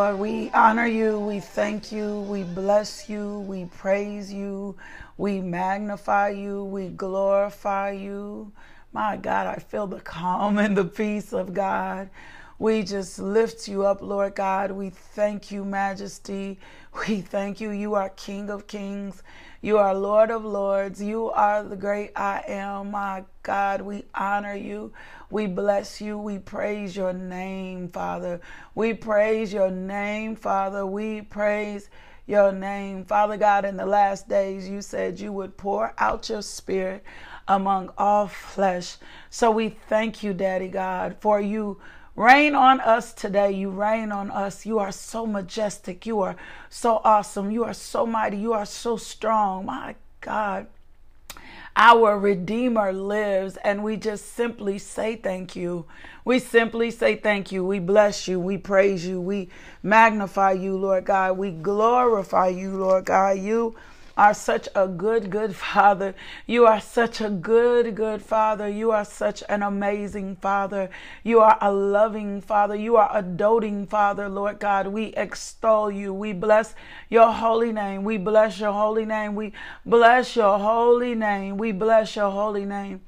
Lord, we honor you, we thank you, we bless you, we praise you, we magnify you, we glorify you. My God, I feel the calm and the peace of God. We just lift you up, Lord God. We thank you, Majesty. We thank you. You are King of Kings. You are Lord of Lords. You are the great I am. My God, we honor you. We bless you. We praise your name, Father. We praise your name, Father. We praise your name. Father God, in the last days, you said you would pour out your spirit among all flesh. So we thank you, Daddy God, for you Reign on us today. You reign on us. You are so majestic. You are so awesome. You are so mighty. You are so strong. My God. Our Redeemer lives, and we just simply say thank you. We simply say thank you. We bless you. We praise you. We magnify you, Lord God. We glorify you, Lord God. You are such a good, good father. You are such a good, good father. You are such an amazing father. You are a loving father. You are a doting father, Lord God. We extol you. We bless your holy name. We bless your holy name. We bless your holy name. We bless your holy name.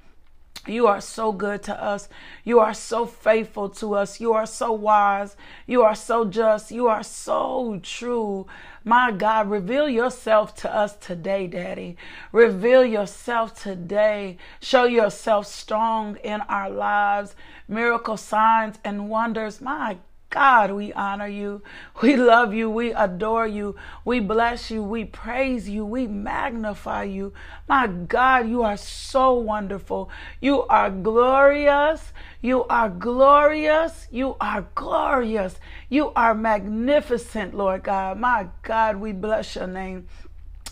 You are so good to us. You are so faithful to us. You are so wise. You are so just. You are so true. My God, reveal yourself to us today, Daddy. Reveal yourself today. Show yourself strong in our lives. Miracle signs and wonders. My God, we honor you. We love you. We adore you. We bless you. We praise you. We magnify you. My God, you are so wonderful. You are glorious. You are glorious. You are glorious. You are magnificent, Lord God. My God, we bless your name.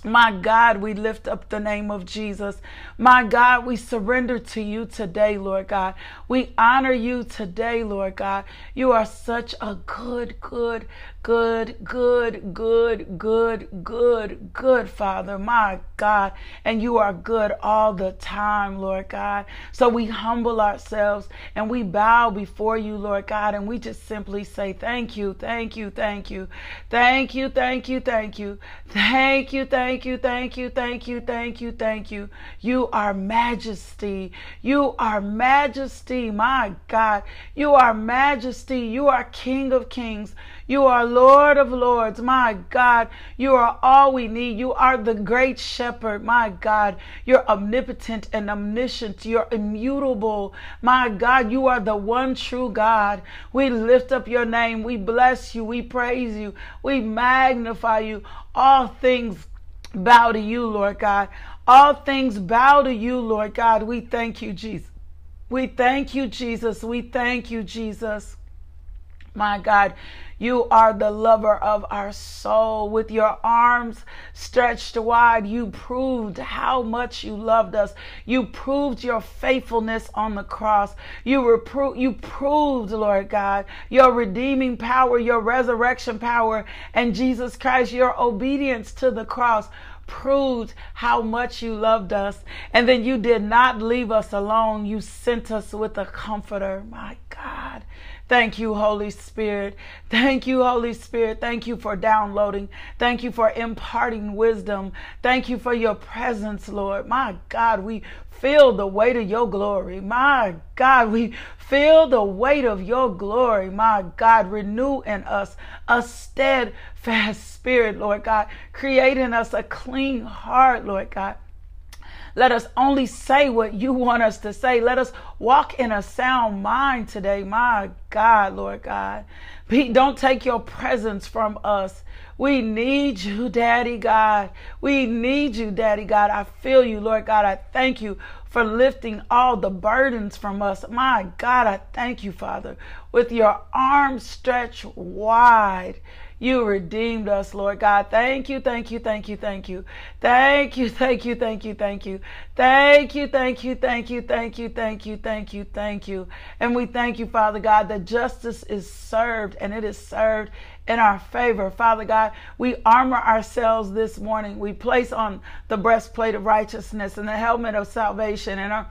My God, we lift up the name of Jesus. My God, we surrender to you today, Lord God. We honor you today, Lord God. You are such a good, good, good, good, good, good, good, good Father, my God. And you are good all the time, Lord God. So we humble ourselves and we bow before you, Lord God, and we just simply say, Thank you, thank you, thank you, thank you, thank you, thank you, thank you, thank you, thank you, thank you, thank you, thank you. You are majesty. You are majesty, my God. You are majesty. You are King of kings. You are Lord of lords. My God, you are all we need. You are the great shepherd. My God, you're omnipotent and omniscient. You're immutable. My God, you are the one true God. We lift up your name. We bless you. We praise you. We magnify you. All things bow to you, Lord God. All things bow to you, Lord God. We thank you, Jesus. We thank you, Jesus. We thank you, Jesus. My God, you are the lover of our soul. With your arms stretched wide, you proved how much you loved us. You proved your faithfulness on the cross. You, repro- you proved, Lord God, your redeeming power, your resurrection power, and Jesus Christ, your obedience to the cross proved how much you loved us. And then you did not leave us alone. You sent us with a comforter. My God. Thank you, Holy Spirit. Thank you, Holy Spirit. Thank you for downloading. Thank you for imparting wisdom. Thank you for your presence, Lord. My God, we feel the weight of your glory. My God, we feel the weight of your glory. My God, renew in us a steadfast spirit, Lord God. Create in us a clean heart, Lord God Let us only say what you want us to say. Let us walk in a sound mind today. My God, Lord God. Don't take your presence from us. We need you, Daddy God. We need you, Daddy God. I feel you, Lord God. I thank you for lifting all the burdens from us. My God, I thank you, Father, with your arms stretched wide. You redeemed us, Lord God. Thank you, thank you, thank you, thank you. Thank you, thank you, thank you, thank you. Thank you, thank you, thank you, thank you, thank you, thank you, thank you. And we thank you, Father God, that justice is served and it is served in our favor. Father God, we armor ourselves this morning. We place on the breastplate of righteousness and the helmet of salvation and our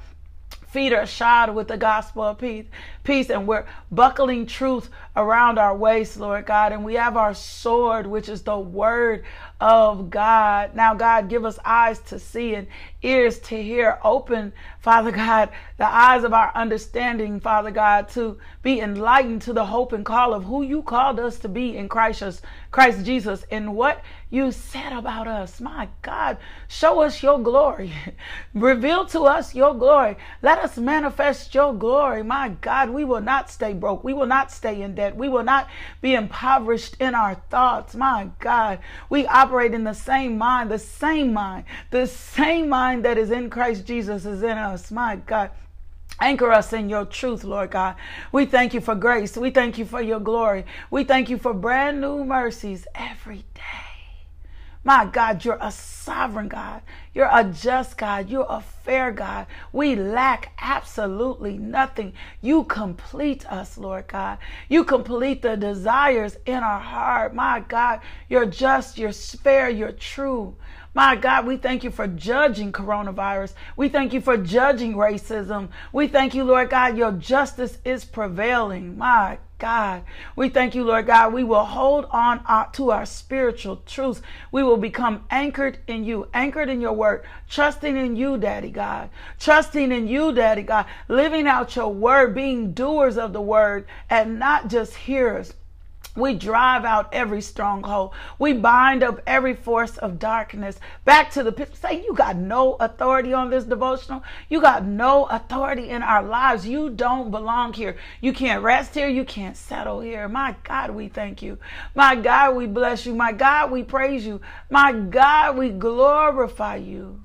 feet are shod with the gospel of peace, peace, and we're buckling truth around our waist, Lord God, and we have our sword, which is the word of God. Now, God, give us eyes to see and ears to hear. Open, Father God, the eyes of our understanding, Father God, to be enlightened to the hope and call of who you called us to be in Christ, Christ Jesus, and what you said about us. My God, show us your glory. Reveal to us your glory. Let us manifest your glory. My God, we will not stay broke. We will not stay in debt. We will not be impoverished in our thoughts. My God, we operate in the same mind, the same mind, the same mind that is in Christ Jesus is in us. My God. Anchor us in your truth, Lord God. We thank you for grace. We thank you for your glory. We thank you for brand new mercies every day. My God, you're a sovereign God. You're a just God. You're a fair God. We lack absolutely nothing. You complete us, Lord God. You complete the desires in our heart. My God, you're just, you're fair, you're true. My God, we thank you for judging coronavirus. We thank you for judging racism. We thank you, Lord God, your justice is prevailing. My God. We thank you, Lord God. We will hold on uh, to our spiritual truths. We will become anchored in you, anchored in your word, trusting in you, Daddy God, trusting in you, Daddy God, living out your word, being doers of the word and not just hearers. We drive out every stronghold. We bind up every force of darkness back to the pit. Say, you got no authority on this devotional. You got no authority in our lives. You don't belong here. You can't rest here. You can't settle here. My God, we thank you. My God, we bless you. My God, we praise you. My God, we glorify you.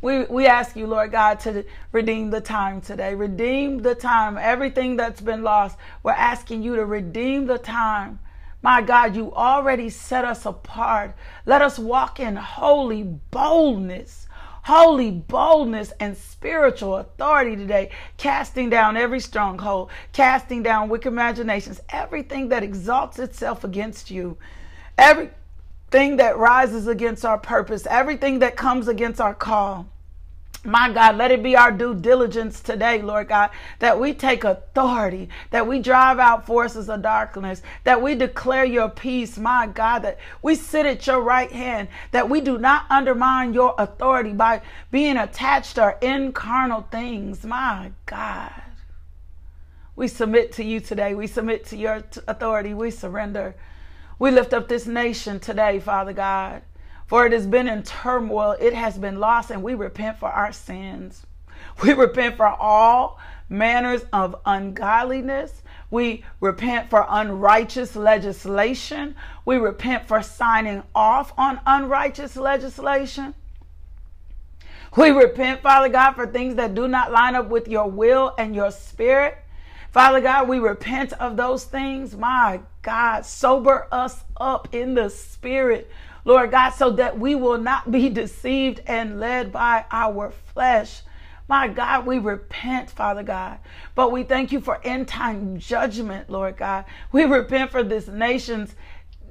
We, we ask you, Lord God, to redeem the time today. Redeem the time. Everything that's been lost, we're asking you to redeem the time. My God, you already set us apart. Let us walk in holy boldness holy boldness and spiritual authority today, casting down every stronghold, casting down wicked imaginations, everything that exalts itself against you, every thing that rises against our purpose, everything that comes against our call. My God, let it be our due diligence today, Lord God, that we take authority, that we drive out forces of darkness, that we declare your peace, my God, that we sit at your right hand, that we do not undermine your authority by being attached to in carnal things, my God. We submit to you today. We submit to your authority. We surrender. We lift up this nation today, Father God, for it has been in turmoil, it has been lost, and we repent for our sins. We repent for all manners of ungodliness. We repent for unrighteous legislation. We repent for signing off on unrighteous legislation. We repent, Father God, for things that do not line up with your will and your spirit. Father God, we repent of those things. My God, sober us up in the spirit, Lord God, so that we will not be deceived and led by our flesh. My God, we repent, Father God. But we thank you for end time judgment, Lord God. We repent for this nation's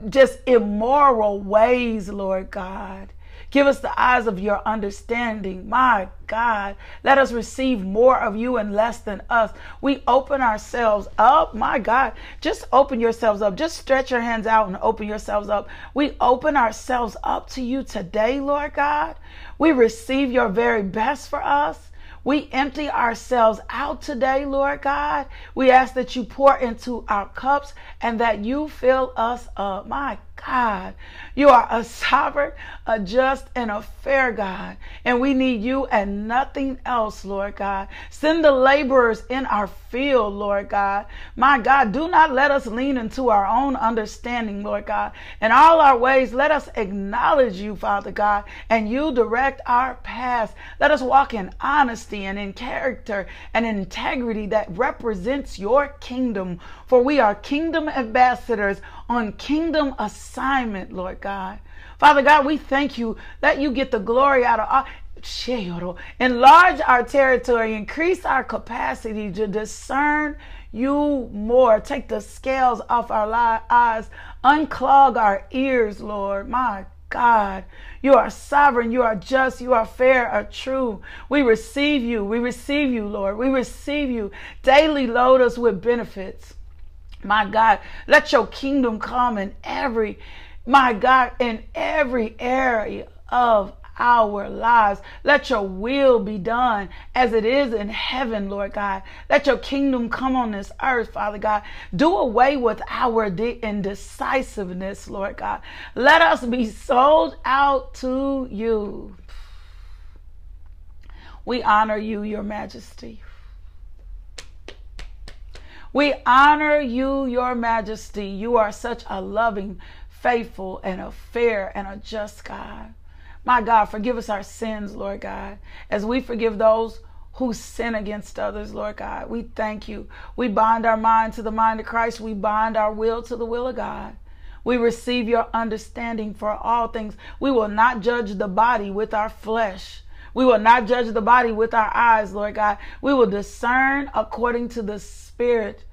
just immoral ways, Lord God. Give us the eyes of your understanding. My God, let us receive more of you and less than us. We open ourselves up. My God, just open yourselves up. Just stretch your hands out and open yourselves up. We open ourselves up to you today, Lord God. We receive your very best for us. We empty ourselves out today, Lord God. We ask that you pour into our cups and that you fill us up. My God. You are a sovereign, a just, and a fair God. And we need you and nothing else, Lord God. Send the laborers in our field, Lord God. My God, do not let us lean into our own understanding, Lord God. In all our ways, let us acknowledge you, Father God, and you direct our paths. Let us walk in honesty and in character and integrity that represents your kingdom. For we are kingdom ambassadors on kingdom assignment, Lord God. Father God, we thank you that you get the glory out of all. Enlarge our territory, increase our capacity to discern you more. Take the scales off our eyes, unclog our ears, Lord. My God, you are sovereign, you are just, you are fair, are true. We receive you, we receive you, Lord. We receive you. Daily load us with benefits. My God, let your kingdom come in every, my God, in every area of our lives. Let your will be done as it is in heaven, Lord God. Let your kingdom come on this earth, Father God. Do away with our indecisiveness, Lord God. Let us be sold out to you. We honor you, your majesty. We honor you, your majesty. You are such a loving, faithful, and a fair and a just God. My God, forgive us our sins, Lord God, as we forgive those who sin against others, Lord God. We thank you. We bind our mind to the mind of Christ. We bind our will to the will of God. We receive your understanding for all things. We will not judge the body with our flesh. We will not judge the body with our eyes, Lord God. We will discern according to the Spirit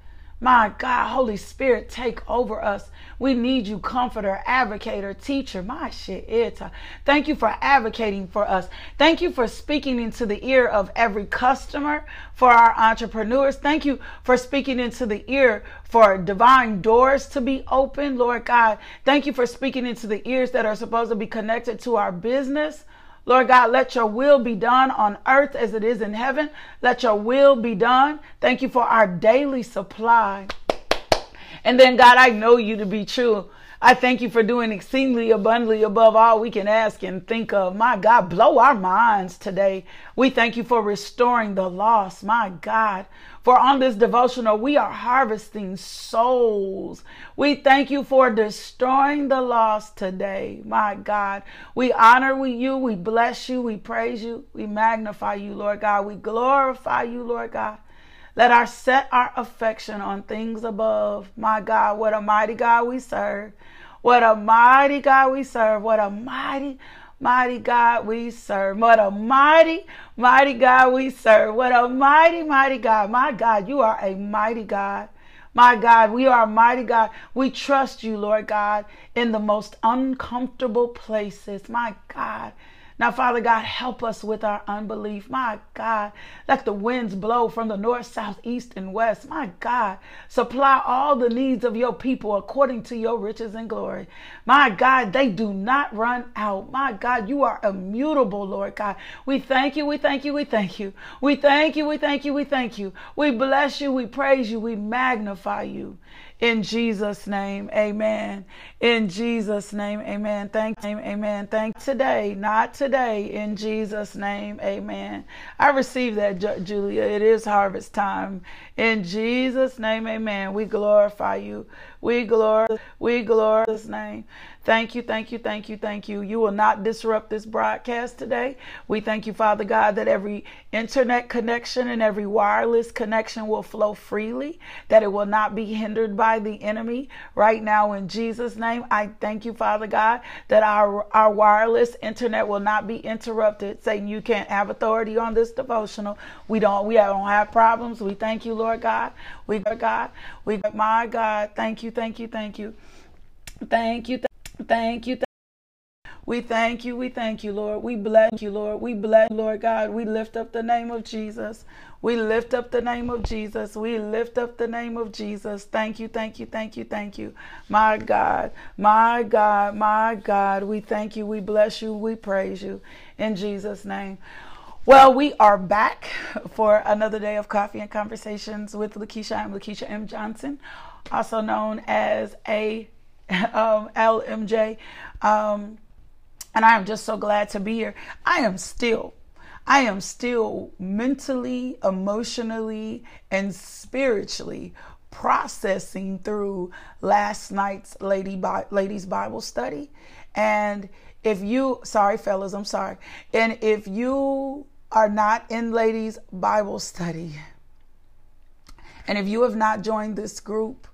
my God, Holy Spirit, take over us. We need you, comforter, advocator, teacher. My shit, it. Uh, thank you for advocating for us. Thank you for speaking into the ear of every customer for our entrepreneurs. Thank you for speaking into the ear for divine doors to be open, Lord God. Thank you for speaking into the ears that are supposed to be connected to our business. Lord God, let your will be done on earth as it is in heaven. Let your will be done. Thank you for our daily supply. And then, God, I know you to be true. I thank you for doing exceedingly abundantly above all we can ask and think of. My God, blow our minds today. We thank you for restoring the lost. My God, for on this devotional, we are harvesting souls. We thank you for destroying the lost today. My God, we honor you. We bless you. We praise you. We magnify you, Lord God. We glorify you, Lord God. Let our set our affection on things above. My God, what a mighty God we serve. What a mighty God we serve. What a mighty, mighty God we serve. What a mighty, mighty God we serve. What a mighty, mighty God. My God, you are a mighty God. My God, we are a mighty God. We trust you, Lord God, in the most uncomfortable places. My God. Now, Father God, help us with our unbelief. My God, let the winds blow from the north, south, east, and west. My God, supply all the needs of your people according to your riches and glory. My God, they do not run out. My God, you are immutable, Lord God. We thank you, we thank you, we thank you. We thank you, we thank you, we thank you. We bless you, we praise you, we magnify you. In Jesus' name, amen. In Jesus' name, amen. Thank you, amen. Thank today, not today. In Jesus' name, amen. I received that, Julia. It is harvest time. In Jesus' name, amen. We glorify you. We glorify, we glorify His name. Thank you, thank you, thank you, thank you. You will not disrupt this broadcast today. We thank you, Father God, that every internet connection and every wireless connection will flow freely, that it will not be hindered by the enemy. Right now, in Jesus' name, I thank you, Father God, that our, our wireless internet will not be interrupted. Saying you can't have authority on this devotional. We don't we don't have problems. We thank you, Lord God. We God. We my God. Thank you, thank you, thank you. Thank you. Thank you. We thank you. We thank you, Lord. We bless you, Lord. We bless, Lord God. We lift up the name of Jesus. We lift up the name of Jesus. We lift up the name of Jesus. Thank you, thank you, thank you, thank you. My God, my God, my God. We thank you. We bless you. We praise you in Jesus' name. Well, we are back for another day of coffee and conversations with Lakeisha. I'm Lakeisha M. Johnson, also known as a um, LMJ. Um, and I am just so glad to be here. I am still, I am still mentally, emotionally, and spiritually processing through last night's lady ladies Bible study. And if you, sorry, fellas, I'm sorry. And if you are not in ladies Bible study, and if you have not joined this group,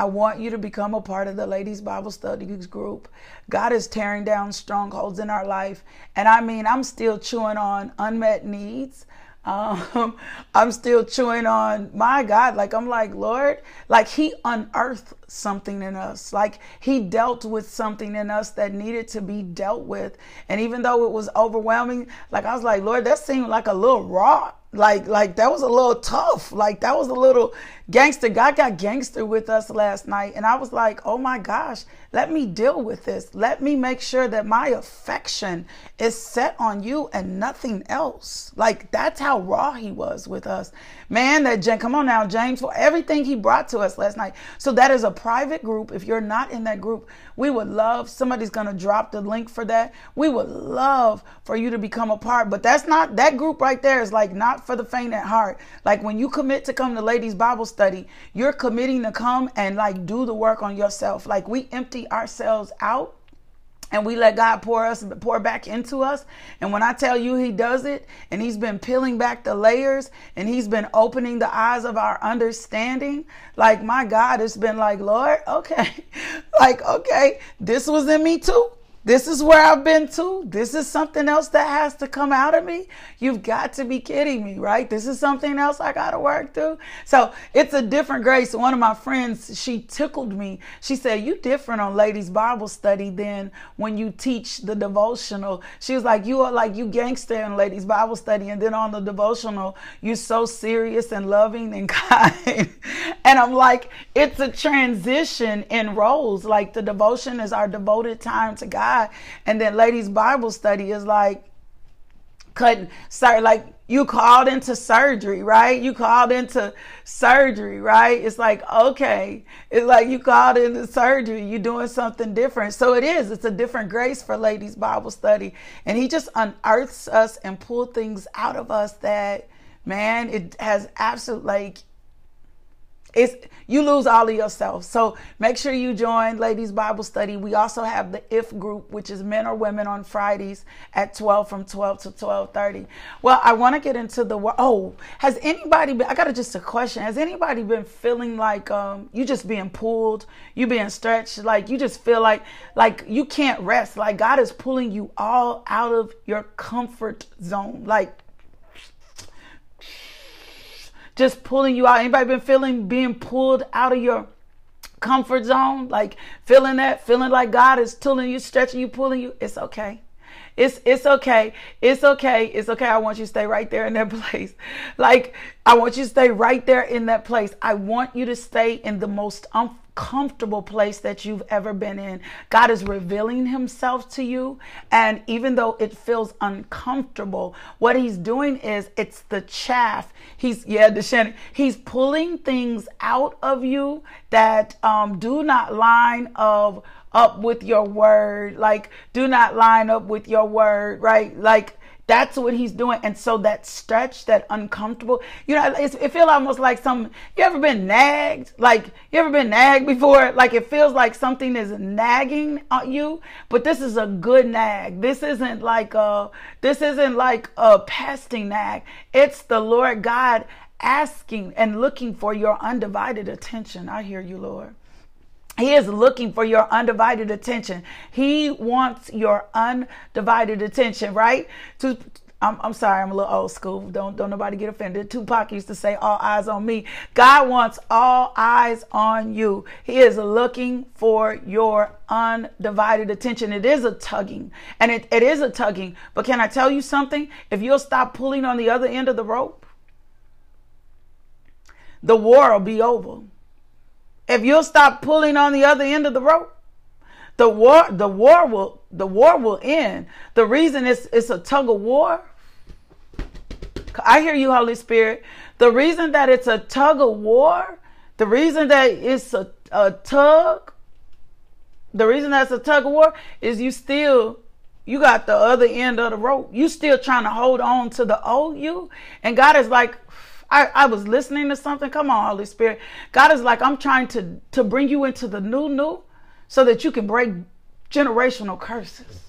I want you to become a part of the Ladies Bible Studies group. God is tearing down strongholds in our life. And I mean, I'm still chewing on unmet needs. Um, I'm still chewing on my God. Like, I'm like, Lord, like He unearthed something in us. Like, He dealt with something in us that needed to be dealt with. And even though it was overwhelming, like, I was like, Lord, that seemed like a little raw like like that was a little tough. Like that was a little gangster. God got gangster with us last night and i was like oh my gosh let me deal with this. Let me make sure that my affection is set on you and nothing else. Like that's how raw he was with us. Man that Jen, come on now james for everything he brought to us last night. So that is a private group. If you're not in that group we would love somebody's gonna drop the link for that. We would love for you to become a part but that's not that group right there is like not for the faint at heart. Like when you commit to come to ladies Bible study, you're committing to come and like do the work on yourself. Like we empty ourselves out and we let God pour us pour back into us. And when I tell you he does it and he's been peeling back the layers and he's been opening the eyes of our understanding, like my God, it's been like, Lord, okay. like, okay, this was in me too. This is where I've been to. This is something else that has to come out of me. You've got to be kidding me, right? This is something else I got to work through. So it's a different grace. One of my friends, she tickled me. She said, You different on ladies' Bible study than when you teach the devotional. She was like, You are like you gangster in ladies' Bible study. And then on the devotional, you're so serious and loving and kind. and I'm like, It's a transition in roles. Like the devotion is our devoted time to God God. And then ladies Bible study is like cutting start like you called into surgery, right? You called into surgery, right? It's like, okay. It's like you called into surgery. You're doing something different. So it is. It's a different grace for ladies Bible study. And he just unearths us and pull things out of us that, man, it has absolute like it's you lose all of yourself. So make sure you join Ladies Bible Study. We also have the If group, which is men or women on Fridays at 12 from 12 to 12:30. Well, I want to get into the oh, has anybody been I got just a question. Has anybody been feeling like um you just being pulled, you being stretched, like you just feel like like you can't rest, like God is pulling you all out of your comfort zone. Like just pulling you out. Anybody been feeling being pulled out of your comfort zone? Like feeling that, feeling like God is pulling you, stretching you, pulling you. It's okay. It's it's okay. It's okay. It's okay. I want you to stay right there in that place. Like I want you to stay right there in that place. I want you to stay in the most comfortable place that you've ever been in. God is revealing himself to you. And even though it feels uncomfortable, what he's doing is it's the chaff. He's, yeah, Deshannon, he's pulling things out of you that um, do not line of up with your word. Like, do not line up with your word, right? Like, that's what he's doing. And so that stretch, that uncomfortable, you know, it feels almost like some, you ever been nagged? Like, you ever been nagged before? Like, it feels like something is nagging on you, but this is a good nag. This isn't like a, this isn't like a pesting nag. It's the Lord God asking and looking for your undivided attention. I hear you, Lord. He is looking for your undivided attention. He wants your undivided attention, right? To I'm, I'm sorry, I'm a little old school. Don't don't nobody get offended. Tupac used to say, "All eyes on me." God wants all eyes on you. He is looking for your undivided attention. It is a tugging, and it, it is a tugging. But can I tell you something? If you'll stop pulling on the other end of the rope, the war will be over. If you'll stop pulling on the other end of the rope, the war, the war will, the war will end. The reason it's, it's a tug of war. I hear you, Holy Spirit. The reason that it's a tug of war, the reason that it's a, a tug The reason that's a tug of war is you still you got the other end of the rope. You still trying to hold on to the old you. And God is like, I, I was listening to something. Come on, Holy Spirit. God is like, I'm trying to, to bring you into the new, new so that you can break generational curses.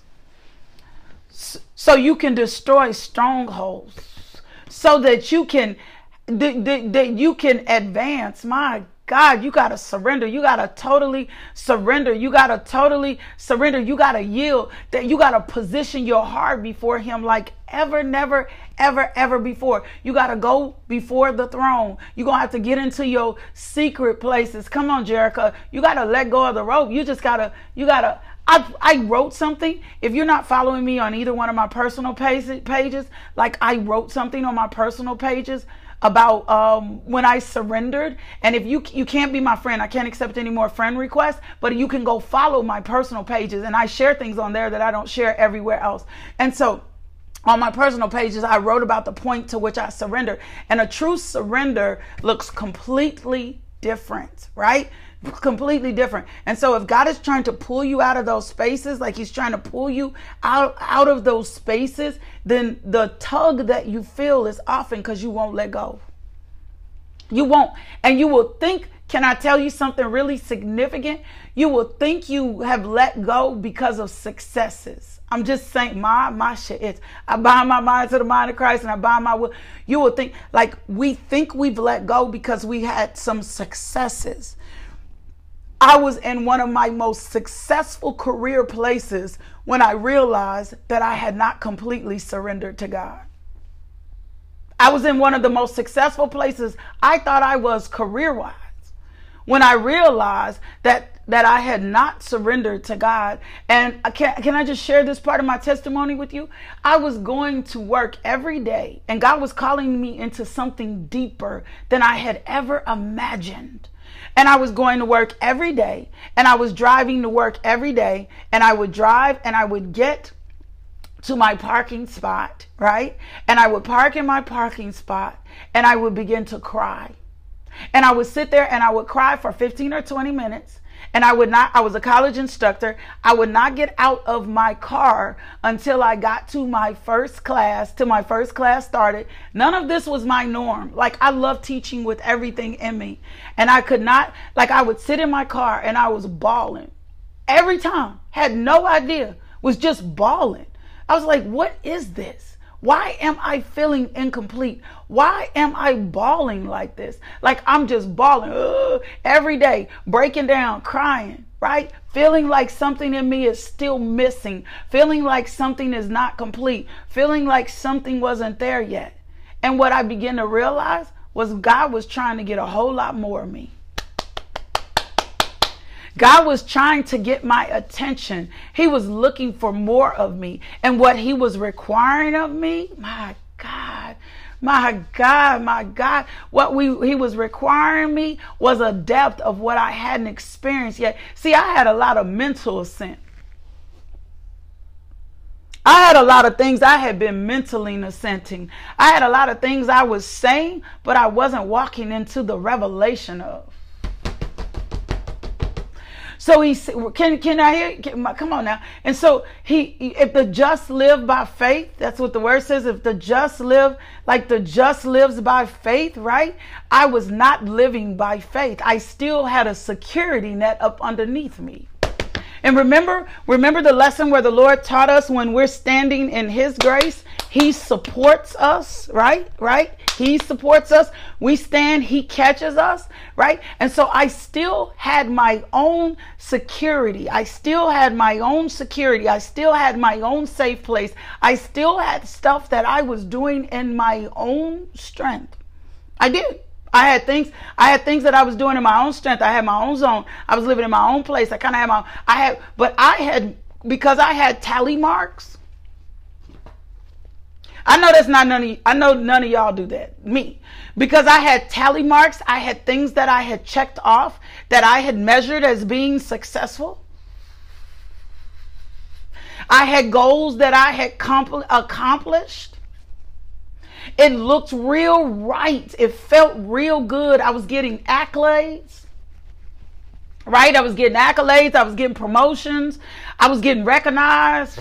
So you can destroy strongholds. So that you can that, that you can advance. My God, you got to surrender. You got to totally surrender. You got to totally surrender. You got to yield. That you got to position your heart before him like ever, never, ever, ever before. You got to go before the throne. You're going to have to get into your secret places. Come on, Jericho. You got to let go of the rope. You just got to, you got to, I, I wrote something. If you're not following me on either one of my personal pages, like I wrote something on my personal pages about um, when I surrendered. And if you you can't be my friend, I can't accept any more friend requests. But you can go follow my personal pages, and I share things on there that I don't share everywhere else. And so on my personal pages, I wrote about the point to which I surrendered. And a true surrender looks completely different, right? Completely different. And so if God is trying to pull you out of those spaces, like he's trying to pull you out out of those spaces, then the tug that you feel is often because you won't let go. You won't. And you will think, can I tell you something really significant? You will think you have let go because of successes. I'm just saying my my shit is I bind my mind to the mind of Christ and I bind my will. You will think like we think we've let go because we had some successes. I was in one of my most successful career places when I realized that I had not completely surrendered to God. I was in one of the most successful places I thought I was career wise when I realized that that I had not surrendered to God. And can, can I just share this part of my testimony with you? I was going to work every day, and God was calling me into something deeper than I had ever imagined. And I was going to work every day and I was driving to work every day and I would drive and I would get to my parking spot, right? And I would park in my parking spot and I would begin to cry. And I would sit there and I would cry for 15 or 20 minutes and I would not, I was a college instructor. I would not get out of my car until I got to my first class, till my first class started. None of this was my norm. Like I love teaching with everything in me. And I could not, like I would sit in my car and I was bawling every time, had no idea, was just bawling. I was like, what is this? Why am I feeling incomplete? Why am I bawling like this? Like I'm just bawling ugh, every day, breaking down, crying, right? Feeling like something in me is still missing, feeling like something is not complete, feeling like something wasn't there yet. And what I began to realize was God was trying to get a whole lot more of me. God was trying to get my attention. He was looking for more of me. And what he was requiring of me, my God, my God, my God, what we he was requiring me was a depth of what I hadn't experienced yet. See, I had a lot of mental assent. I had a lot of things I had been mentally assenting. I had a lot of things I was saying, but I wasn't walking into the revelation of. So he can can I hear? Can, come on now. And so he, if the just live by faith, that's what the word says. If the just live like the just lives by faith, right? I was not living by faith. I still had a security net up underneath me. And remember, remember the lesson where the Lord taught us when we're standing in His grace, He supports us, right? Right? He supports us. We stand, He catches us, right? And so I still had my own security. I still had my own security. I still had my own safe place. I still had stuff that I was doing in my own strength. I did. I had things, I had things that I was doing in my own strength. I had my own zone. I was living in my own place. I kind of had my, I had, but I had, because I had tally marks. I know that's not none of, I know none of y'all do that. Me. Because I had tally marks. I had things that I had checked off that I had measured as being successful. I had goals that I had accomplished. It looked real right. It felt real good. I was getting accolades. right? I was getting accolades, I was getting promotions, I was getting recognized.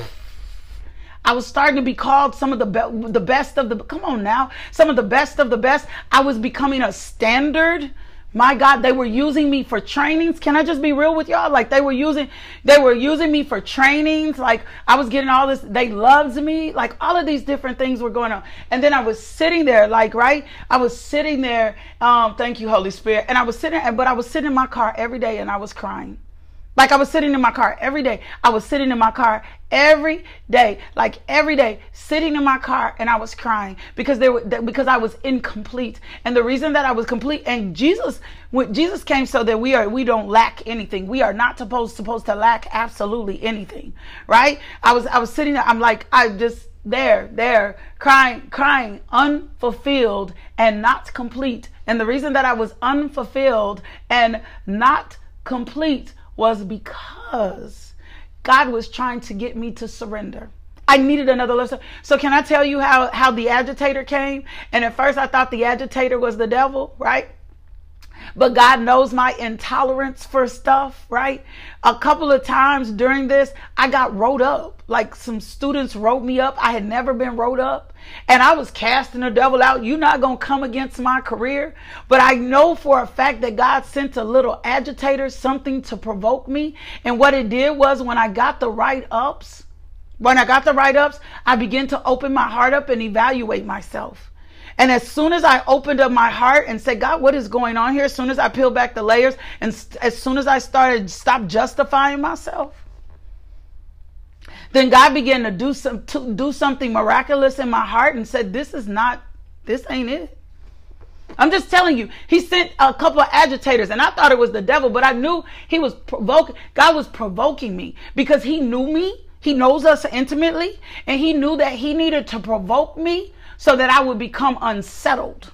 I was starting to be called some of the be- the best of the come on now, some of the best of the best. I was becoming a standard. My God, they were using me for trainings. Can I just be real with y'all? Like they were using, they were using me for trainings. Like I was getting all this. They loved me. Like all of these different things were going on. And then I was sitting there, like right. I was sitting there. Um, thank you, Holy Spirit. And I was sitting, but I was sitting in my car every day, and I was crying. Like I was sitting in my car every day. I was sitting in my car every day, like every day, sitting in my car, and I was crying because they were because I was incomplete. And the reason that I was complete, and Jesus, when Jesus came, so that we are we don't lack anything. We are not supposed supposed to lack absolutely anything, right? I was I was sitting there. I'm like I just there there crying crying unfulfilled and not complete. And the reason that I was unfulfilled and not complete was because God was trying to get me to surrender. I needed another lesson. So can I tell you how how the agitator came? And at first I thought the agitator was the devil, right? But God knows my intolerance for stuff, right? A couple of times during this, I got wrote up. Like some students wrote me up. I had never been wrote up. And I was casting the devil out. You're not going to come against my career. But I know for a fact that God sent a little agitator, something to provoke me. And what it did was when I got the write ups, when I got the write ups, I began to open my heart up and evaluate myself. And as soon as I opened up my heart and said, God, what is going on here? As soon as I peeled back the layers and as soon as I started stop justifying myself, then God began to do some to do something miraculous in my heart and said, This is not, this ain't it. I'm just telling you, he sent a couple of agitators, and I thought it was the devil, but I knew he was provoking. God was provoking me because he knew me. He knows us intimately, and he knew that he needed to provoke me so that I would become unsettled.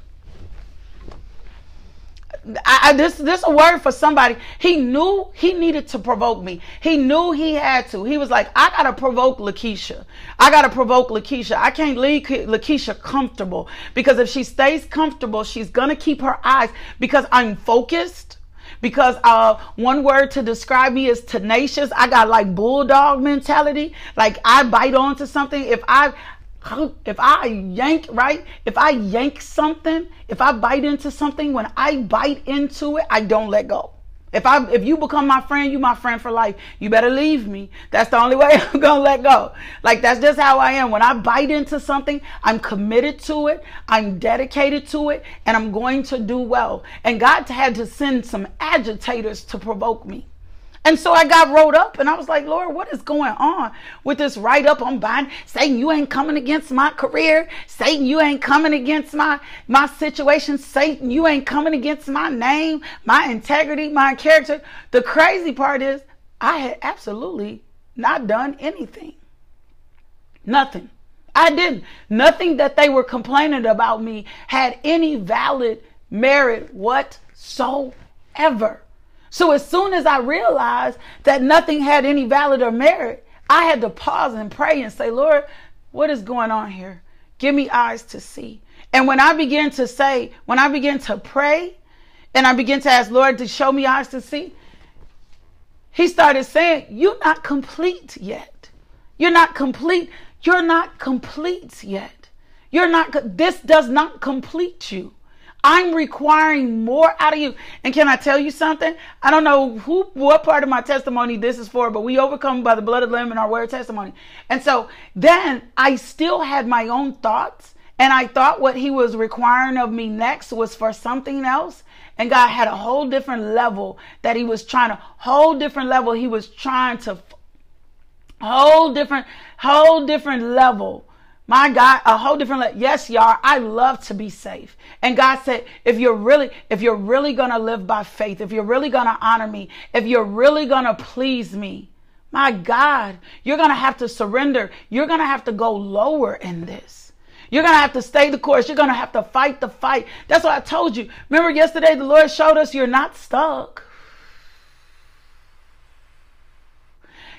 I, I, this this a word for somebody. He knew he needed to provoke me. He knew he had to. He was like, I gotta provoke Lakeisha. I gotta provoke Lakeisha. I can't leave Lakeisha comfortable because if she stays comfortable, she's gonna keep her eyes because I'm focused. Because uh, one word to describe me is tenacious. I got like bulldog mentality. Like I bite onto something. If I if I yank, right? If I yank something, if I bite into something, when I bite into it, I don't let go. If I if you become my friend, you my friend for life. You better leave me. That's the only way I'm gonna let go. Like that's just how I am. When I bite into something, I'm committed to it, I'm dedicated to it, and I'm going to do well. And God had to send some agitators to provoke me. And so I got wrote up and I was like, Lord, what is going on with this write up I'm buying? Satan, you ain't coming against my career. Satan, you ain't coming against my, my situation. Satan, you ain't coming against my name, my integrity, my character. The crazy part is I had absolutely not done anything. Nothing. I didn't. Nothing that they were complaining about me had any valid merit whatsoever. So as soon as I realized that nothing had any valid or merit, I had to pause and pray and say, Lord, what is going on here? Give me eyes to see. And when I began to say, when I began to pray and I began to ask Lord to show me eyes to see, he started saying, You're not complete yet. You're not complete. You're not complete yet. You're not, this does not complete you. I'm requiring more out of you. And can I tell you something? I don't know who, what part of my testimony this is for, but we overcome by the blood of the Lamb and our word testimony. And so then I still had my own thoughts. And I thought what he was requiring of me next was for something else. And God had a whole different level that he was trying to, whole different level he was trying to, whole different, whole different level my God, a whole different le- yes, y'all. I love to be safe. And God said, if you're really, if you're really gonna live by faith, if you're really gonna honor me, if you're really gonna please me, my God, you're gonna have to surrender. You're gonna have to go lower in this. You're gonna have to stay the course. You're gonna have to fight the fight. That's what I told you. Remember yesterday, the Lord showed us you're not stuck.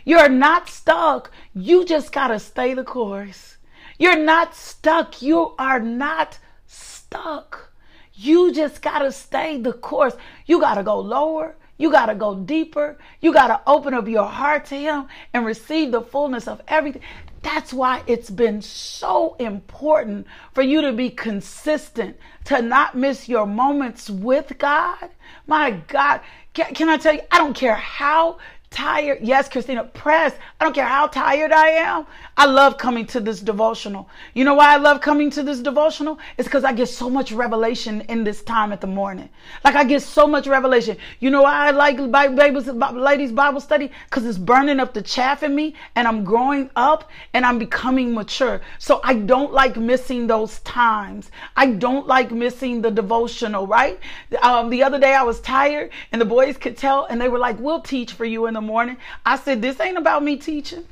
You're not stuck. You just gotta stay the course. You're not stuck. You are not stuck. You just got to stay the course. You got to go lower. You got to go deeper. You got to open up your heart to Him and receive the fullness of everything. That's why it's been so important for you to be consistent, to not miss your moments with God. My God, can, can I tell you, I don't care how tired. Yes, Christina, press. I don't care how tired I am. I love coming to this devotional. You know why I love coming to this devotional? It's because I get so much revelation in this time at the morning. Like I get so much revelation. You know why I like ladies Bible study? Because it's burning up the chaff in me and I'm growing up and I'm becoming mature. So I don't like missing those times. I don't like missing the devotional, right? Um, the other day I was tired and the boys could tell and they were like, we'll teach for you in the morning. I said, This ain't about me teaching.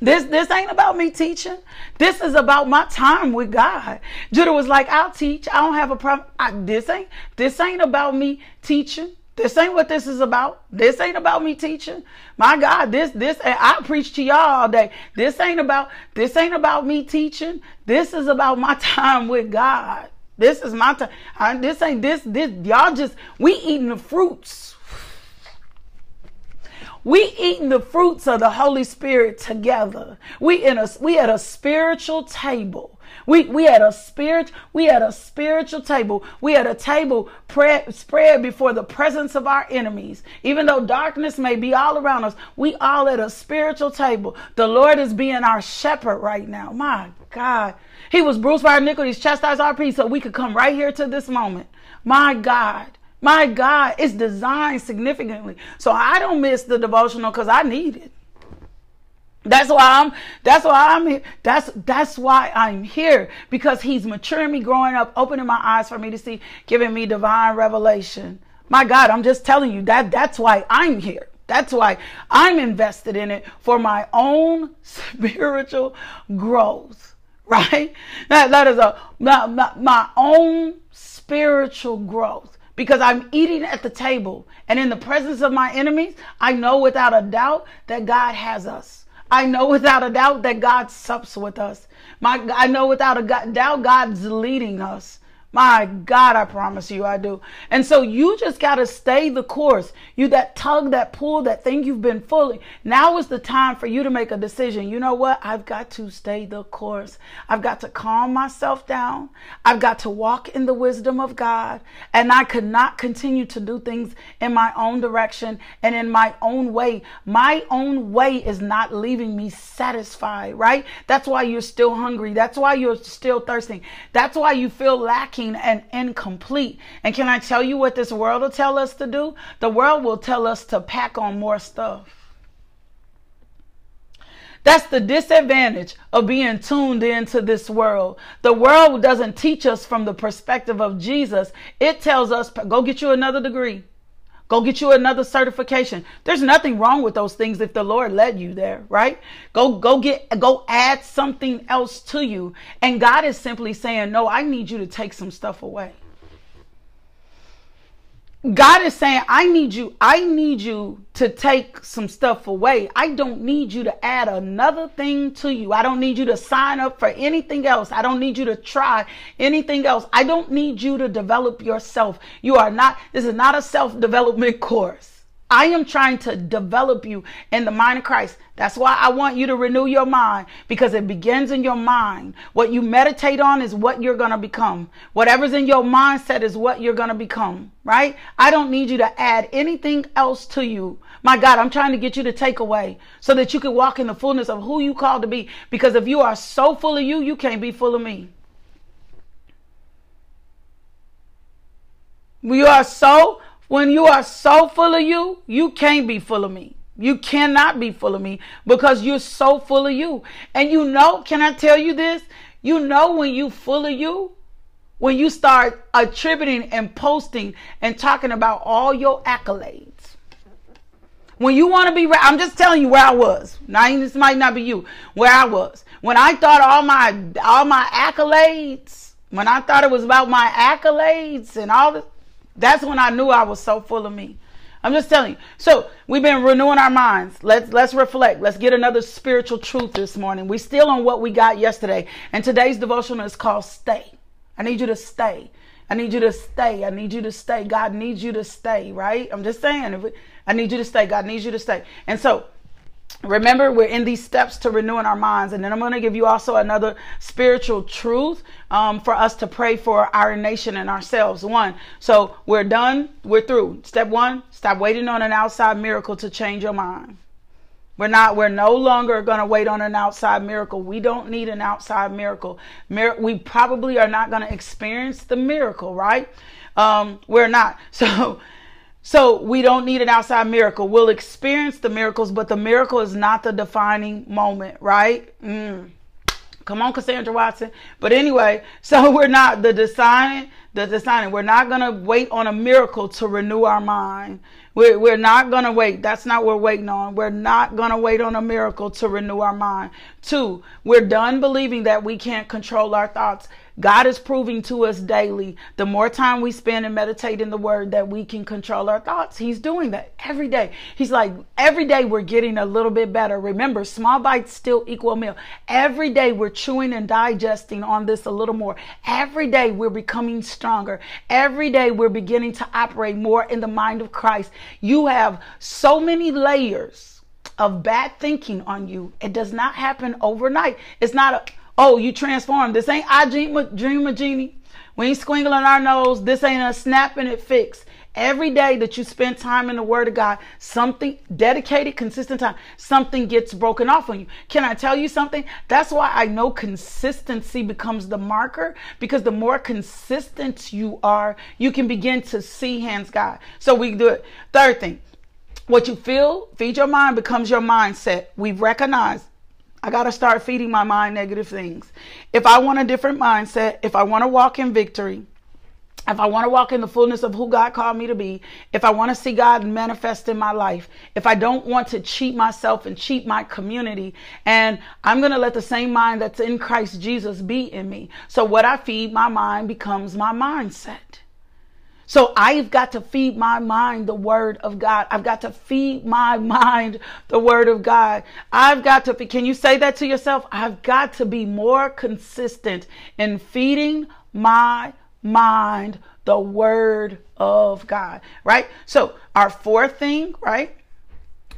This this ain't about me teaching. This is about my time with God. Judah was like, I'll teach. I don't have a problem. I, this ain't this ain't about me teaching. This ain't what this is about. This ain't about me teaching. My God, this this I preach to y'all all day. This ain't about this ain't about me teaching. This is about my time with God. This is my time. I, this ain't this this y'all just we eating the fruits we eating the fruits of the Holy Spirit together. We in a we at a spiritual table. We we had a spirit we had a spiritual table. We had a table spread, before the presence of our enemies. Even though darkness may be all around us, we all at a spiritual table. The Lord is being our shepherd right now. My God. He was bruised by our iniquities, chastised our peace, so we could come right here to this moment. My God. My God, it's designed significantly. So I don't miss the devotional because I need it. That's why I'm that's why I'm. That's that's why I'm here. Because he's maturing me, growing up, opening my eyes for me to see, giving me divine revelation. My God, I'm just telling you that that's why I'm here. That's why I'm invested in it for my own spiritual growth. Right? That, that is a my, my, my own spiritual growth because I'm eating at the table and in the presence of my enemies, I know without a doubt that God has us. I know without a doubt that God sups with us. My, I know without a doubt God's leading us. My God, I promise you I do. And so you just got to stay the course. You that tug, that pull, that thing you've been fully. Now is the time for you to make a decision. You know what? I've got to stay the course. I've got to calm myself down. I've got to walk in the wisdom of God. And I could not continue to do things in my own direction and in my own way. My own way is not leaving me satisfied, right? That's why you're still hungry. That's why you're still thirsting. That's why you feel lacking lacking and incomplete. And can I tell you what this world will tell us to do? The world will tell us to pack on more stuff. That's the disadvantage of being tuned into this world. The world doesn't teach us from the perspective of Jesus. It tells us, go get you another degree. Go get you another certification. There's nothing wrong with those things if the Lord led you there, right? Go, go get, go add something else to you. And God is simply saying, no, I need you to take some stuff away. God is saying, I need you, I need you to take some stuff away. I don't need you to add another thing to you. I don't need you to sign up for anything else. I don't need you to try anything else. I don't need you to develop yourself. You are not, this is not a self development course. I am trying to develop you in the mind of Christ. That's why I want you to renew your mind because it begins in your mind. What you meditate on is what you're going to become. Whatever's in your mindset is what you're going to become, right? I don't need you to add anything else to you. My God, I'm trying to get you to take away so that you can walk in the fullness of who you called to be. Because if you are so full of you, you can't be full of me. We are so when you are so full of you, you can't be full of me. You cannot be full of me because you're so full of you. And you know, can I tell you this? You know when you full of you, when you start attributing and posting and talking about all your accolades. When you want to be, I'm just telling you where I was. Now this might not be you. Where I was when I thought all my all my accolades. When I thought it was about my accolades and all this, that's when I knew I was so full of me. I'm just telling you. So we've been renewing our minds. Let's let's reflect. Let's get another spiritual truth this morning. We still on what we got yesterday. And today's devotional is called Stay. I need you to stay. I need you to stay. I need you to stay. God needs you to stay, right? I'm just saying. I need you to stay. God needs you to stay. And so Remember, we're in these steps to renewing our minds. And then I'm going to give you also another spiritual truth um, for us to pray for our nation and ourselves. One, so we're done, we're through. Step one, stop waiting on an outside miracle to change your mind. We're not, we're no longer going to wait on an outside miracle. We don't need an outside miracle. Mir- we probably are not going to experience the miracle, right? Um, we're not. So, so we don't need an outside miracle. We'll experience the miracles, but the miracle is not the defining moment, right? Mm. Come on, Cassandra Watson. But anyway, so we're not the design, the designing. We're not gonna wait on a miracle to renew our mind. We're, we're not gonna wait. That's not what we're waiting on. We're not gonna wait on a miracle to renew our mind. Two, we're done believing that we can't control our thoughts. God is proving to us daily, the more time we spend and meditate in the word, that we can control our thoughts. He's doing that every day. He's like, every day we're getting a little bit better. Remember, small bites still equal meal. Every day we're chewing and digesting on this a little more. Every day we're becoming stronger. Every day we're beginning to operate more in the mind of Christ. You have so many layers of bad thinking on you. It does not happen overnight. It's not a Oh, you transformed. This ain't I dream, a, dream a genie. We ain't squiggling our nose. This ain't a snapping it fix. Every day that you spend time in the Word of God, something dedicated, consistent time, something gets broken off on you. Can I tell you something? That's why I know consistency becomes the marker because the more consistent you are, you can begin to see hands God. So we do it. Third thing, what you feel, feed your mind becomes your mindset. We've recognized I got to start feeding my mind negative things. If I want a different mindset, if I want to walk in victory, if I want to walk in the fullness of who God called me to be, if I want to see God manifest in my life, if I don't want to cheat myself and cheat my community, and I'm going to let the same mind that's in Christ Jesus be in me. So what I feed my mind becomes my mindset. So I've got to feed my mind the word of God. I've got to feed my mind the word of God. I've got to, can you say that to yourself? I've got to be more consistent in feeding my mind the word of God, right? So our fourth thing, right?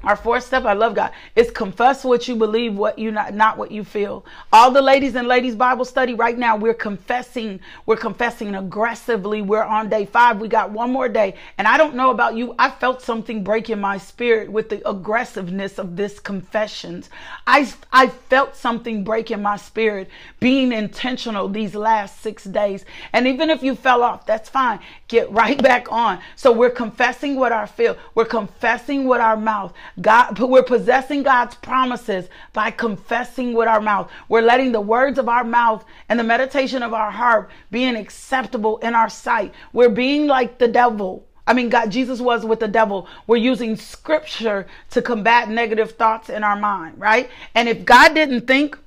Our fourth step, I love God, is confess what you believe, what you not, not what you feel. All the ladies and ladies Bible study right now, we're confessing, we're confessing aggressively. We're on day five. We got one more day. And I don't know about you. I felt something break in my spirit with the aggressiveness of this confessions. I, I felt something break in my spirit being intentional these last six days. And even if you fell off, that's fine. Get right back on. So we're confessing what our feel. We're confessing what our mouth. God, we're possessing God's promises by confessing with our mouth. We're letting the words of our mouth and the meditation of our heart being acceptable in our sight. We're being like the devil. I mean, God, Jesus was with the devil. We're using scripture to combat negative thoughts in our mind, right? And if God didn't think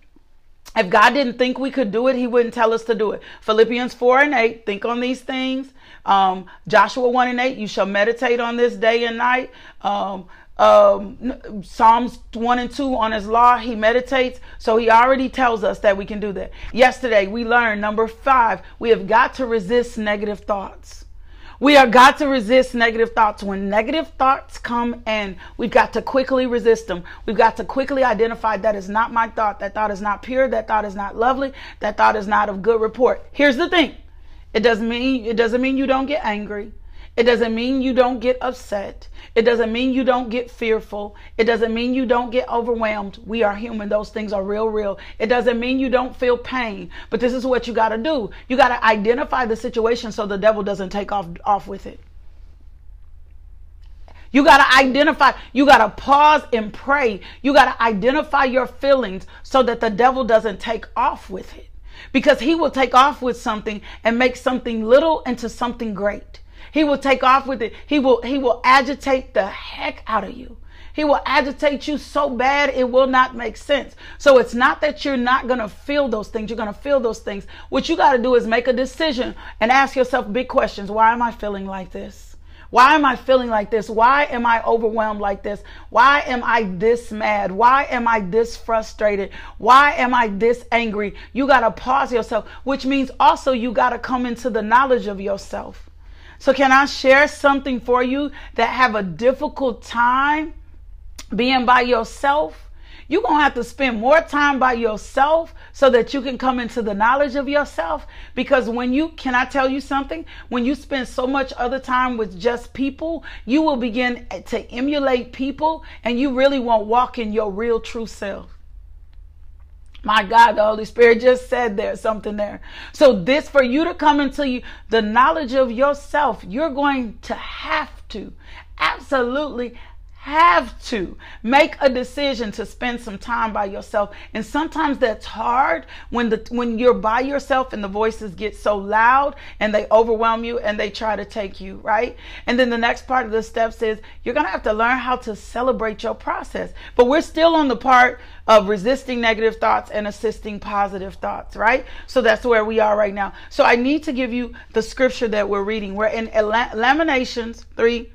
if God didn't think we could do it, He wouldn't tell us to do it. Philippians 4 and 8, think on these things. Um, Joshua 1 and 8, you shall meditate on this day and night. Um, um, Psalms 1 and 2 on his law, he meditates. So he already tells us that we can do that. Yesterday, we learned number five, we have got to resist negative thoughts. We are got to resist negative thoughts. When negative thoughts come in, we've got to quickly resist them. We've got to quickly identify that is not my thought. That thought is not pure. That thought is not lovely. That thought is not of good report. Here's the thing. It doesn't mean, it doesn't mean you don't get angry. It doesn't mean you don't get upset. It doesn't mean you don't get fearful. It doesn't mean you don't get overwhelmed. We are human. Those things are real, real. It doesn't mean you don't feel pain. But this is what you got to do. You got to identify the situation so the devil doesn't take off, off with it. You got to identify, you got to pause and pray. You got to identify your feelings so that the devil doesn't take off with it. Because he will take off with something and make something little into something great. He will take off with it. He will he will agitate the heck out of you. He will agitate you so bad it will not make sense. So it's not that you're not going to feel those things. You're going to feel those things. What you got to do is make a decision and ask yourself big questions. Why am I feeling like this? Why am I feeling like this? Why am I overwhelmed like this? Why am I this mad? Why am I this frustrated? Why am I this angry? You got to pause yourself, which means also you got to come into the knowledge of yourself. So can I share something for you that have a difficult time being by yourself? You're going to have to spend more time by yourself so that you can come into the knowledge of yourself. Because when you, can I tell you something? When you spend so much other time with just people, you will begin to emulate people and you really won't walk in your real true self. My God, the Holy Spirit just said there's something there. So this for you to come into you, the knowledge of yourself, you're going to have to absolutely have to make a decision to spend some time by yourself. And sometimes that's hard when the when you're by yourself and the voices get so loud and they overwhelm you and they try to take you right? And then the next part of the steps is you're going to have to learn how to celebrate your process. But we're still on the part of resisting negative thoughts and assisting positive thoughts right? So that's where we are right now. So i need to give you the scripture that we're reading. We're in lamentations 3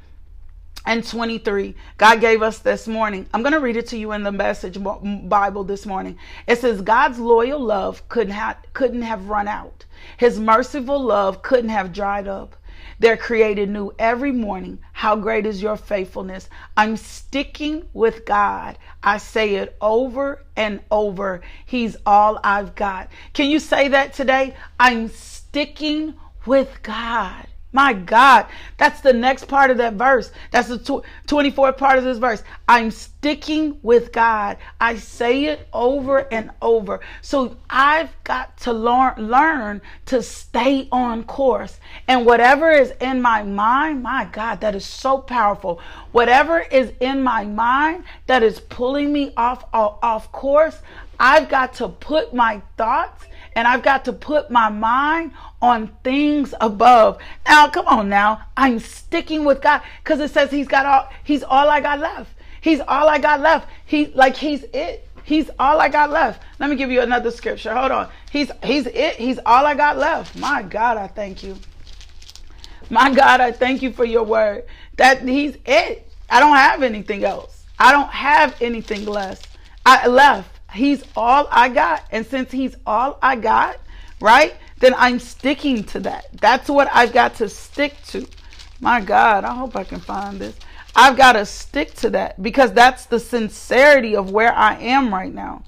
and 23 god gave us this morning. I'm going to read it to you in the message bible this morning. It says god's loyal love couldn't have couldn't have run out. His merciful love couldn't have dried up. They're created new every morning. How great is your faithfulness. I'm sticking with god. I say it over and over. He's all i've got. Can you say that today? I'm sticking with god my God, that's the next part of that verse. That's the tw- 24th part of this verse. I'm sticking with God. I say it over and over. So I've got to learn, learn to stay on course. And whatever is in my mind, my God, that is so powerful. Whatever is in my mind that is pulling me off, off, off course, I've got to put my thoughts and I've got to put my mind on things above. Now, come on now. I'm sticking with God because it says he's got all, he's all I got left. He's all I got left. He, like he's it. He's all I got left. Let me give you another scripture. Hold on. He's, he's it. He's all I got left. My God, I thank you. My God, I thank you for your word that he's it. I don't have anything else. I don't have anything less. I left. He's all I got. And since he's all I got, right? Then I'm sticking to that. That's what I've got to stick to. My God, I hope I can find this. I've got to stick to that because that's the sincerity of where I am right now.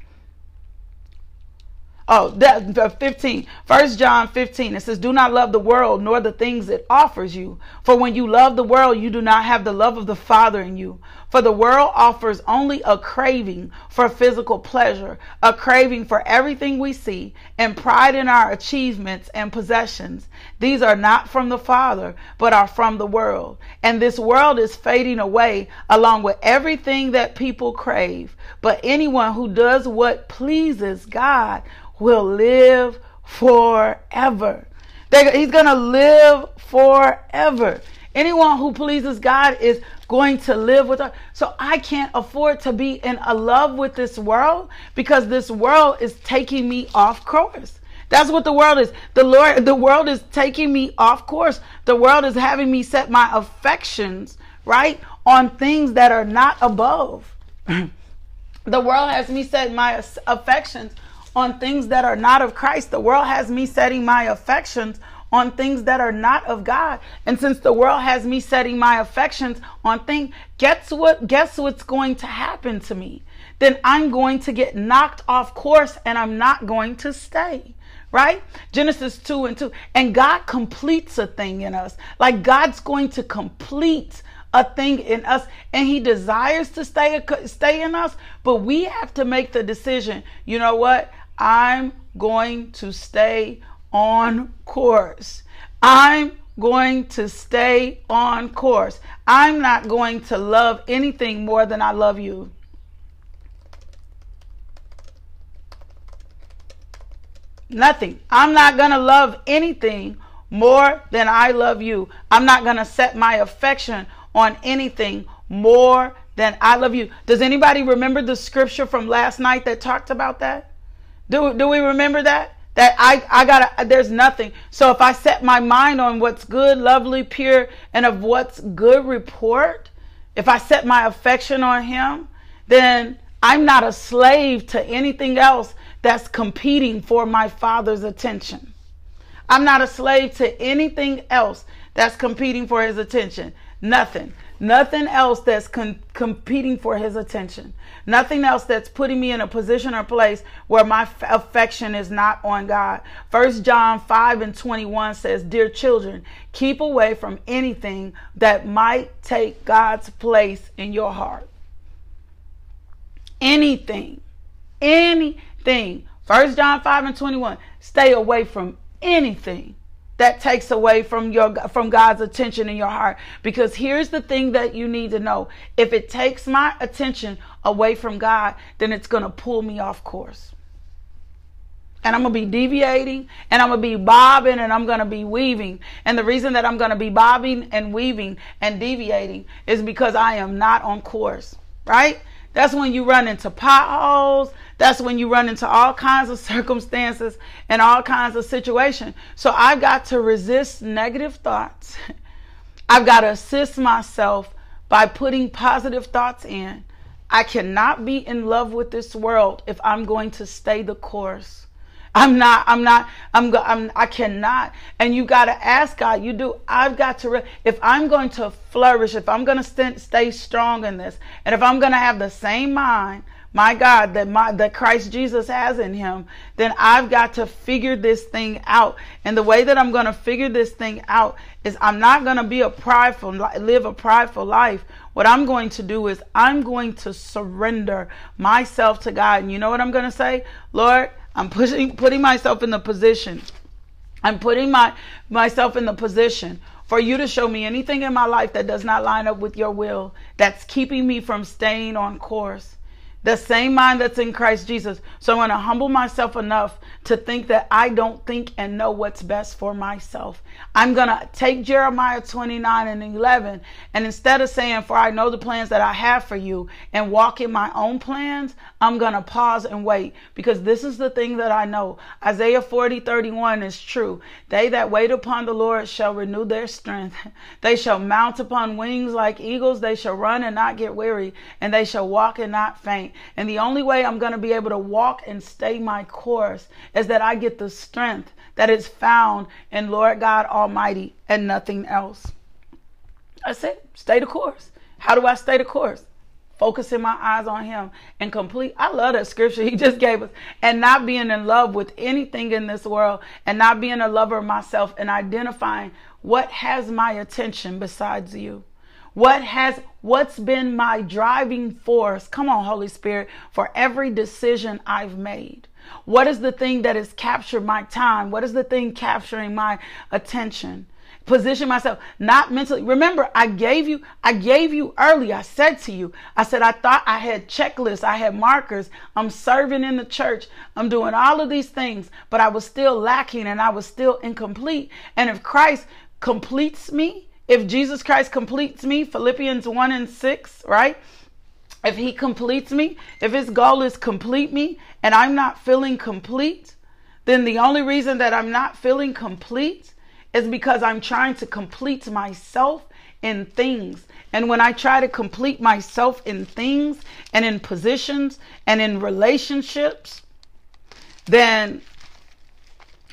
Oh, that uh, 15. First John 15. It says, Do not love the world nor the things it offers you. For when you love the world, you do not have the love of the Father in you. For the world offers only a craving for physical pleasure, a craving for everything we see, and pride in our achievements and possessions. These are not from the Father, but are from the world. And this world is fading away along with everything that people crave. But anyone who does what pleases God will live forever. he's going to live forever. Anyone who pleases God is going to live with her. So I can't afford to be in a love with this world because this world is taking me off course. That's what the world is. The Lord, the world is taking me off course. The world is having me set my affections, right, on things that are not above. the world has me set my affections on things that are not of Christ. The world has me setting my affections on things that are not of God. And since the world has me setting my affections on things, guess what guess what's going to happen to me? Then I'm going to get knocked off course and I'm not going to stay. Right? Genesis 2 and 2. And God completes a thing in us. Like God's going to complete a thing in us and he desires to stay stay in us, but we have to make the decision. You know what? I'm going to stay on course. I'm going to stay on course. I'm not going to love anything more than I love you. Nothing. I'm not going to love anything more than I love you. I'm not going to set my affection on anything more than I love you. Does anybody remember the scripture from last night that talked about that? Do, do we remember that? that I, I gotta, there's nothing. So if I set my mind on what's good, lovely, pure, and of what's good report, if I set my affection on him, then I'm not a slave to anything else that's competing for my father's attention. I'm not a slave to anything else that's competing for his attention. Nothing. Nothing else that's con- competing for his attention. Nothing else that's putting me in a position or place where my f- affection is not on God. First John 5 and 21 says, Dear children, keep away from anything that might take God's place in your heart. Anything. Anything. First John 5 and 21. Stay away from anything that takes away from your from God's attention in your heart. Because here's the thing that you need to know. If it takes my attention away from God then it's going to pull me off course. And I'm going to be deviating and I'm going to be bobbing and I'm going to be weaving. And the reason that I'm going to be bobbing and weaving and deviating is because I am not on course right? That's when you run into potholes. That's when you run into all kinds of circumstances and all kinds of situations. So I've got to resist negative thoughts. I've got to assist myself by putting positive thoughts in. I cannot be in love with this world if I'm going to stay the course. I'm not, I'm not, I'm, go, I'm, I cannot. And you got to ask God, you do, I've got to, re- if I'm going to flourish, if I'm going to st- stay strong in this, and if I'm going to have the same mind, my God, that my, that Christ Jesus has in him, then I've got to figure this thing out. And the way that I'm going to figure this thing out is I'm not going to be a prideful, live a prideful life. What I'm going to do is I'm going to surrender myself to God. And you know what I'm going to say? Lord, I'm pushing, putting myself in the position. I'm putting my myself in the position for you to show me anything in my life that does not line up with your will, that's keeping me from staying on course the same mind that's in Christ Jesus. So I'm going to humble myself enough to think that I don't think and know what's best for myself. I'm going to take Jeremiah 29 and 11, and instead of saying, For I know the plans that I have for you, and walk in my own plans, I'm going to pause and wait because this is the thing that I know. Isaiah 40 31 is true. They that wait upon the Lord shall renew their strength. They shall mount upon wings like eagles. They shall run and not get weary, and they shall walk and not faint. And the only way I'm going to be able to walk and stay my course is that I get the strength that is found in Lord God Almighty and nothing else. That's it. Stay the course. How do I stay the course? Focusing my eyes on Him and complete. I love that scripture He just gave us. And not being in love with anything in this world and not being a lover of myself and identifying what has my attention besides you. What has what's been my driving force? Come on, Holy Spirit, for every decision I've made. What is the thing that has captured my time? What is the thing capturing my attention? Position myself, not mentally. Remember, I gave you, I gave you early. I said to you, I said, I thought I had checklists, I had markers. I'm serving in the church. I'm doing all of these things, but I was still lacking and I was still incomplete. And if Christ completes me, if Jesus Christ completes me, Philippians 1 and 6, right? If he completes me, if his goal is complete me and I'm not feeling complete, then the only reason that I'm not feeling complete is because I'm trying to complete myself in things. And when I try to complete myself in things and in positions and in relationships, then,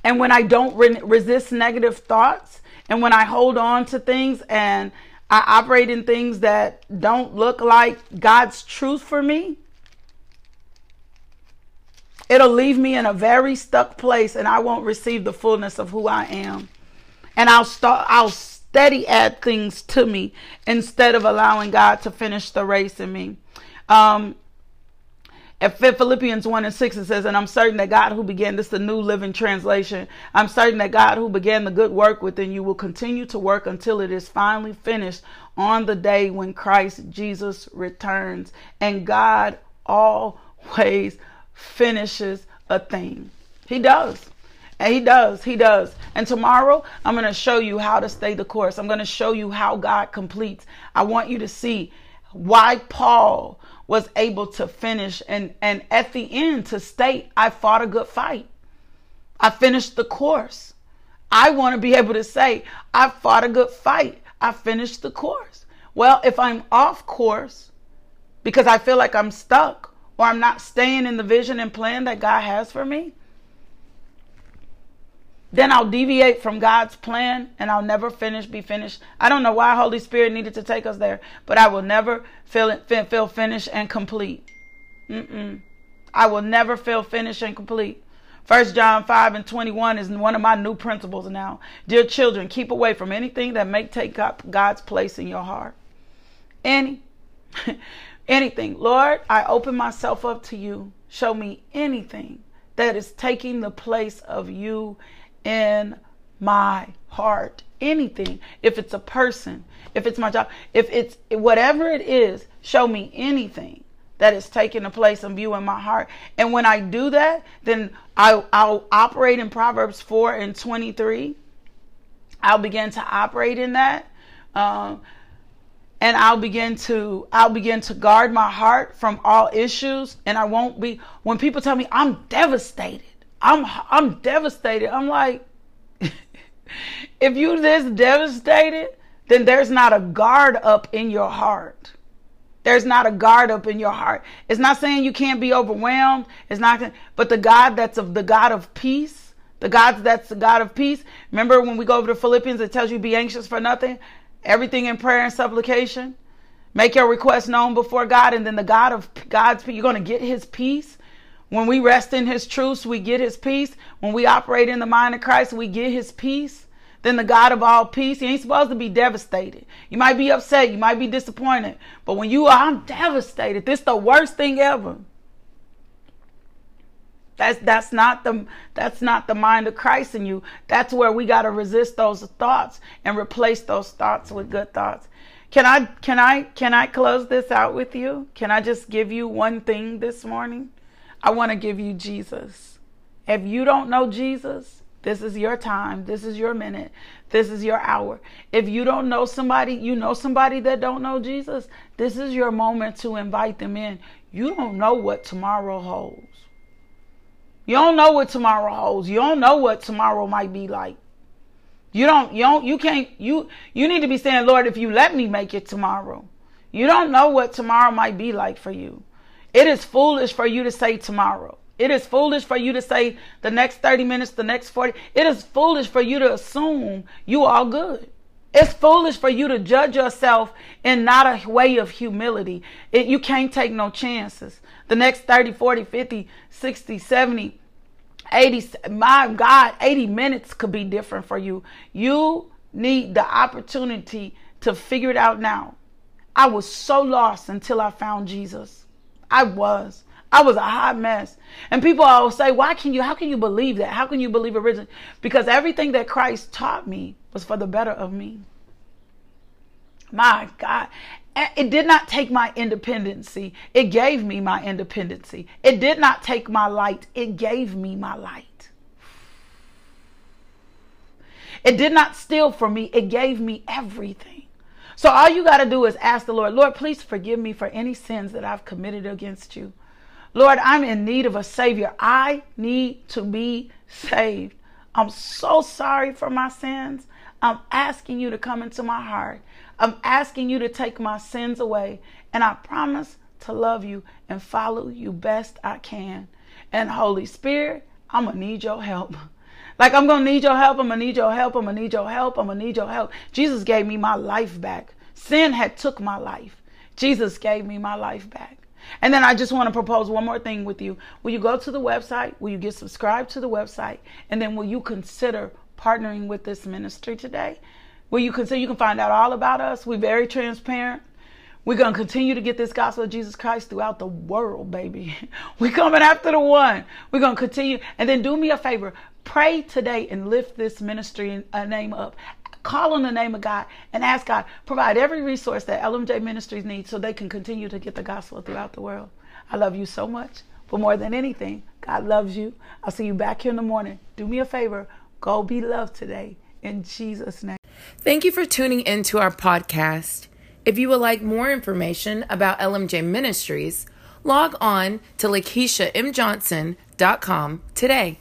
and when I don't re- resist negative thoughts, and when I hold on to things and I operate in things that don't look like God's truth for me, it'll leave me in a very stuck place and I won't receive the fullness of who I am. And I'll start I'll steady add things to me instead of allowing God to finish the race in me. Um, at Philippians 1 and 6, it says, And I'm certain that God who began this, the New Living Translation, I'm certain that God who began the good work within you will continue to work until it is finally finished on the day when Christ Jesus returns. And God always finishes a thing. He does. And he does. He does. And tomorrow, I'm going to show you how to stay the course. I'm going to show you how God completes. I want you to see why Paul was able to finish and, and at the end to state, I fought a good fight. I finished the course. I want to be able to say, I fought a good fight. I finished the course. Well, if I'm off course because I feel like I'm stuck or I'm not staying in the vision and plan that God has for me, then I'll deviate from God's plan and I'll never finish, be finished. I don't know why Holy Spirit needed to take us there, but I will never feel, feel finished and complete. Mm-mm. I will never feel finished and complete. First John 5 and 21 is one of my new principles now. Dear children, keep away from anything that may take up God's place in your heart. Any, anything. Lord, I open myself up to you. Show me anything that is taking the place of you in my heart. Anything. If it's a person, if it's my job, if it's whatever it is, show me anything that is taking the place of you in my heart. And when I do that, then I, I'll operate in Proverbs 4 and 23. I'll begin to operate in that. Um, and I'll begin to I'll begin to guard my heart from all issues and I won't be when people tell me I'm devastated I'm I'm devastated. I'm like, if you this devastated, then there's not a guard up in your heart. There's not a guard up in your heart. It's not saying you can't be overwhelmed. It's not, but the God that's of the God of peace, the God that's the God of peace. Remember when we go over to Philippians, it tells you be anxious for nothing, everything in prayer and supplication. Make your request known before God, and then the God of God's you're going to get His peace. When we rest in his truths, we get his peace. When we operate in the mind of Christ, we get his peace. Then the God of all peace, he ain't supposed to be devastated. You might be upset, you might be disappointed. But when you are, I'm devastated. This the worst thing ever. That's that's not the that's not the mind of Christ in you. That's where we got to resist those thoughts and replace those thoughts with good thoughts. Can I can I can I close this out with you? Can I just give you one thing this morning? I want to give you Jesus. If you don't know Jesus, this is your time. This is your minute. This is your hour. If you don't know somebody, you know somebody that don't know Jesus, this is your moment to invite them in. You don't know what tomorrow holds. You don't know what tomorrow holds. You don't know what tomorrow might be like. You don't you don't you can't you you need to be saying, "Lord, if you let me make it tomorrow." You don't know what tomorrow might be like for you. It is foolish for you to say tomorrow. It is foolish for you to say the next 30 minutes, the next 40. It is foolish for you to assume you are good. It's foolish for you to judge yourself in not a way of humility. It, you can't take no chances. The next 30, 40, 50, 60, 70, 80, my God, 80 minutes could be different for you. You need the opportunity to figure it out now. I was so lost until I found Jesus. I was. I was a hot mess. And people always say, why can you, how can you believe that? How can you believe originally? Because everything that Christ taught me was for the better of me. My God. It did not take my independency. It gave me my independency. It did not take my light. It gave me my light. It did not steal from me. It gave me everything. So all you got to do is ask the Lord, Lord, please forgive me for any sins that I've committed against you. Lord, I'm in need of a Savior. I need to be saved. I'm so sorry for my sins. I'm asking you to come into my heart. I'm asking you to take my sins away. And I promise to love you and follow you best I can. And Holy Spirit, I'm going to need your help. Like I'm gonna need your help. I'm gonna need your help. I'm gonna need your help. I'm gonna need your help. Jesus gave me my life back. Sin had took my life. Jesus gave me my life back. And then I just want to propose one more thing with you. Will you go to the website? Will you get subscribed to the website? And then will you consider partnering with this ministry today? Will you consider you can find out all about us? We're very transparent. We're going to continue to get this gospel of Jesus Christ throughout the world, baby. We're coming after the one. We're going to continue. And then do me a favor. Pray today and lift this ministry a uh, name up. Call on the name of God and ask God, provide every resource that LMJ Ministries needs so they can continue to get the gospel throughout the world. I love you so much. But more than anything, God loves you. I'll see you back here in the morning. Do me a favor. Go be loved today. In Jesus' name. Thank you for tuning into our podcast. If you would like more information about LMJ Ministries, log on to LakeishaMJohnson.com today.